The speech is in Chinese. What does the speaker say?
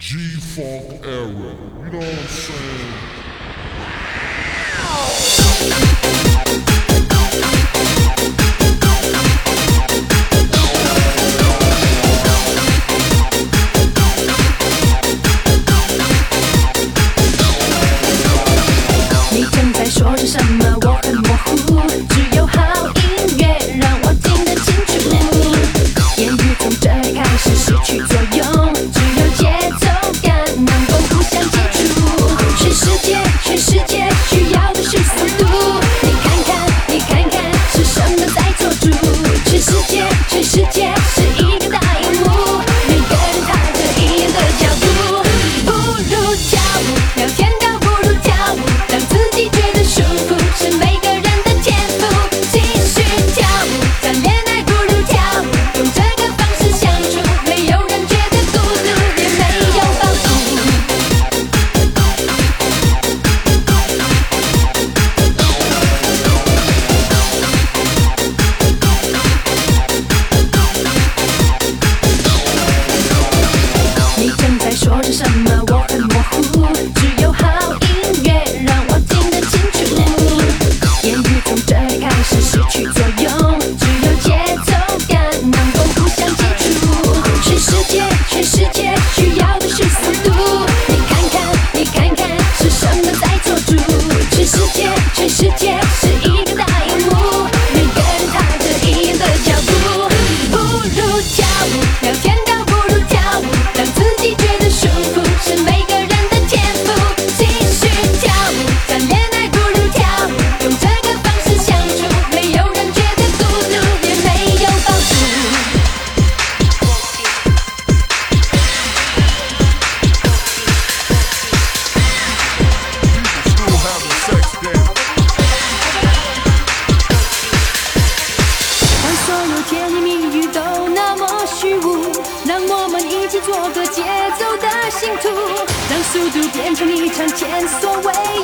G Funk era. You know what I'm saying? 聊天的。一起做个节奏的信徒让速度变成一场前所未